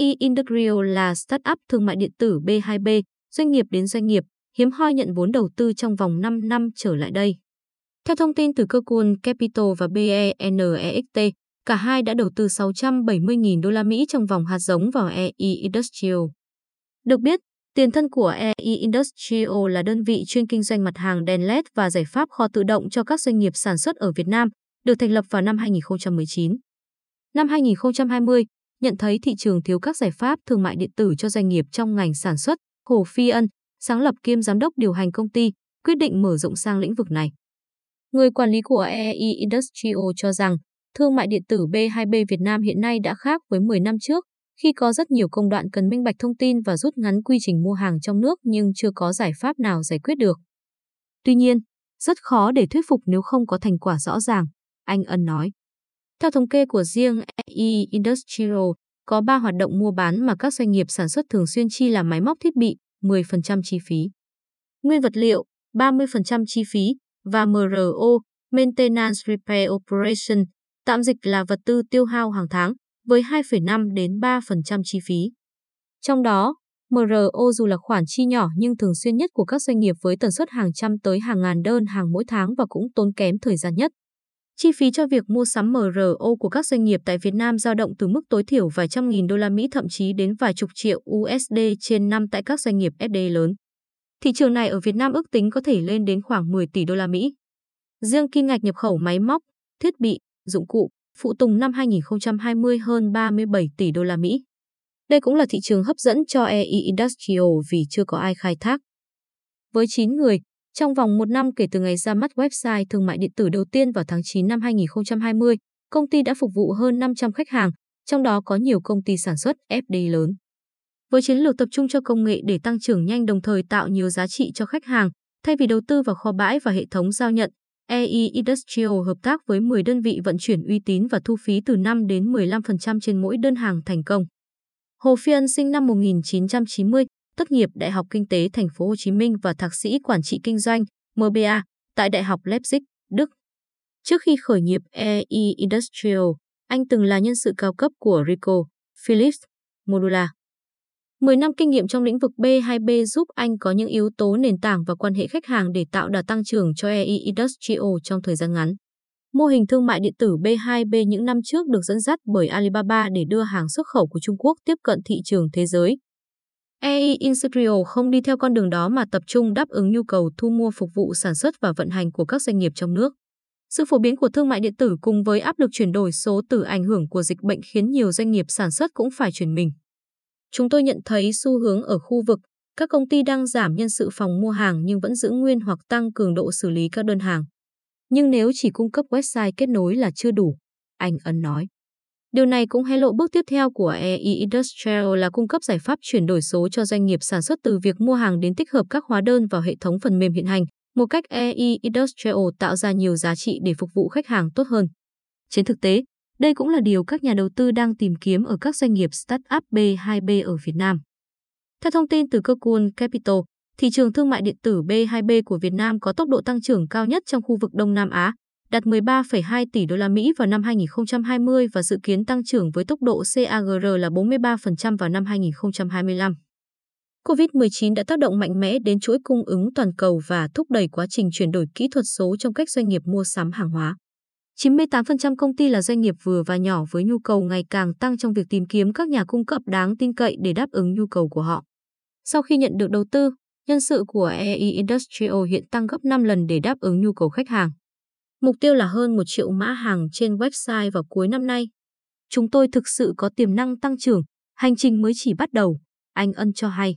AI Industrial là startup thương mại điện tử B2B, doanh nghiệp đến doanh nghiệp, hiếm hoi nhận vốn đầu tư trong vòng 5 năm trở lại đây. Theo thông tin từ cơ quan Capital và BENEXT, cả hai đã đầu tư 670.000 đô la Mỹ trong vòng hạt giống vào AI Industrial. Được biết, tiền thân của AI Industrial là đơn vị chuyên kinh doanh mặt hàng đèn LED và giải pháp kho tự động cho các doanh nghiệp sản xuất ở Việt Nam, được thành lập vào năm 2019. Năm 2020, nhận thấy thị trường thiếu các giải pháp thương mại điện tử cho doanh nghiệp trong ngành sản xuất, Hồ Phi Ân, sáng lập kiêm giám đốc điều hành công ty, quyết định mở rộng sang lĩnh vực này. Người quản lý của Ee Industrial cho rằng, thương mại điện tử B2B Việt Nam hiện nay đã khác với 10 năm trước, khi có rất nhiều công đoạn cần minh bạch thông tin và rút ngắn quy trình mua hàng trong nước nhưng chưa có giải pháp nào giải quyết được. Tuy nhiên, rất khó để thuyết phục nếu không có thành quả rõ ràng, anh Ân nói. Theo thống kê của riêng EE Industrial, có 3 hoạt động mua bán mà các doanh nghiệp sản xuất thường xuyên chi là máy móc thiết bị, 10% chi phí. Nguyên vật liệu, 30% chi phí, và MRO, Maintenance Repair Operation, tạm dịch là vật tư tiêu hao hàng tháng, với 2,5 đến 3% chi phí. Trong đó, MRO dù là khoản chi nhỏ nhưng thường xuyên nhất của các doanh nghiệp với tần suất hàng trăm tới hàng ngàn đơn hàng mỗi tháng và cũng tốn kém thời gian nhất. Chi phí cho việc mua sắm MRO của các doanh nghiệp tại Việt Nam dao động từ mức tối thiểu vài trăm nghìn đô la Mỹ thậm chí đến vài chục triệu USD trên năm tại các doanh nghiệp FDI lớn. Thị trường này ở Việt Nam ước tính có thể lên đến khoảng 10 tỷ đô la Mỹ. Riêng kim ngạch nhập khẩu máy móc, thiết bị, dụng cụ, phụ tùng năm 2020 hơn 37 tỷ đô la Mỹ. Đây cũng là thị trường hấp dẫn cho EI Industrial vì chưa có ai khai thác. Với 9 người, trong vòng một năm kể từ ngày ra mắt website thương mại điện tử đầu tiên vào tháng 9 năm 2020, công ty đã phục vụ hơn 500 khách hàng, trong đó có nhiều công ty sản xuất FDI lớn. Với chiến lược tập trung cho công nghệ để tăng trưởng nhanh đồng thời tạo nhiều giá trị cho khách hàng, thay vì đầu tư vào kho bãi và hệ thống giao nhận, EI Industrial hợp tác với 10 đơn vị vận chuyển uy tín và thu phí từ 5 đến 15% trên mỗi đơn hàng thành công. Hồ Phiên sinh năm 1990, tốt nghiệp Đại học Kinh tế Thành phố Hồ Chí Minh và thạc sĩ Quản trị Kinh doanh MBA tại Đại học Leipzig, Đức. Trước khi khởi nghiệp EI Industrial, anh từng là nhân sự cao cấp của Ricoh, Philips, Modular. 10 năm kinh nghiệm trong lĩnh vực B2B giúp anh có những yếu tố nền tảng và quan hệ khách hàng để tạo đà tăng trưởng cho EI Industrial trong thời gian ngắn. Mô hình thương mại điện tử B2B những năm trước được dẫn dắt bởi Alibaba để đưa hàng xuất khẩu của Trung Quốc tiếp cận thị trường thế giới. EI Industrial không đi theo con đường đó mà tập trung đáp ứng nhu cầu thu mua phục vụ sản xuất và vận hành của các doanh nghiệp trong nước. Sự phổ biến của thương mại điện tử cùng với áp lực chuyển đổi số từ ảnh hưởng của dịch bệnh khiến nhiều doanh nghiệp sản xuất cũng phải chuyển mình. Chúng tôi nhận thấy xu hướng ở khu vực, các công ty đang giảm nhân sự phòng mua hàng nhưng vẫn giữ nguyên hoặc tăng cường độ xử lý các đơn hàng. Nhưng nếu chỉ cung cấp website kết nối là chưa đủ, anh Ấn nói. Điều này cũng hé lộ bước tiếp theo của EE Industrial là cung cấp giải pháp chuyển đổi số cho doanh nghiệp sản xuất từ việc mua hàng đến tích hợp các hóa đơn vào hệ thống phần mềm hiện hành, một cách EE Industrial tạo ra nhiều giá trị để phục vụ khách hàng tốt hơn. Trên thực tế, đây cũng là điều các nhà đầu tư đang tìm kiếm ở các doanh nghiệp startup B2B ở Việt Nam. Theo thông tin từ cơ quan Capital, thị trường thương mại điện tử B2B của Việt Nam có tốc độ tăng trưởng cao nhất trong khu vực Đông Nam Á, đạt 13,2 tỷ đô la Mỹ vào năm 2020 và dự kiến tăng trưởng với tốc độ CAGR là 43% vào năm 2025. COVID-19 đã tác động mạnh mẽ đến chuỗi cung ứng toàn cầu và thúc đẩy quá trình chuyển đổi kỹ thuật số trong cách doanh nghiệp mua sắm hàng hóa. 98% công ty là doanh nghiệp vừa và nhỏ với nhu cầu ngày càng tăng trong việc tìm kiếm các nhà cung cấp đáng tin cậy để đáp ứng nhu cầu của họ. Sau khi nhận được đầu tư, nhân sự của EI Industrial hiện tăng gấp 5 lần để đáp ứng nhu cầu khách hàng. Mục tiêu là hơn 1 triệu mã hàng trên website vào cuối năm nay. Chúng tôi thực sự có tiềm năng tăng trưởng, hành trình mới chỉ bắt đầu, anh Ân cho hay.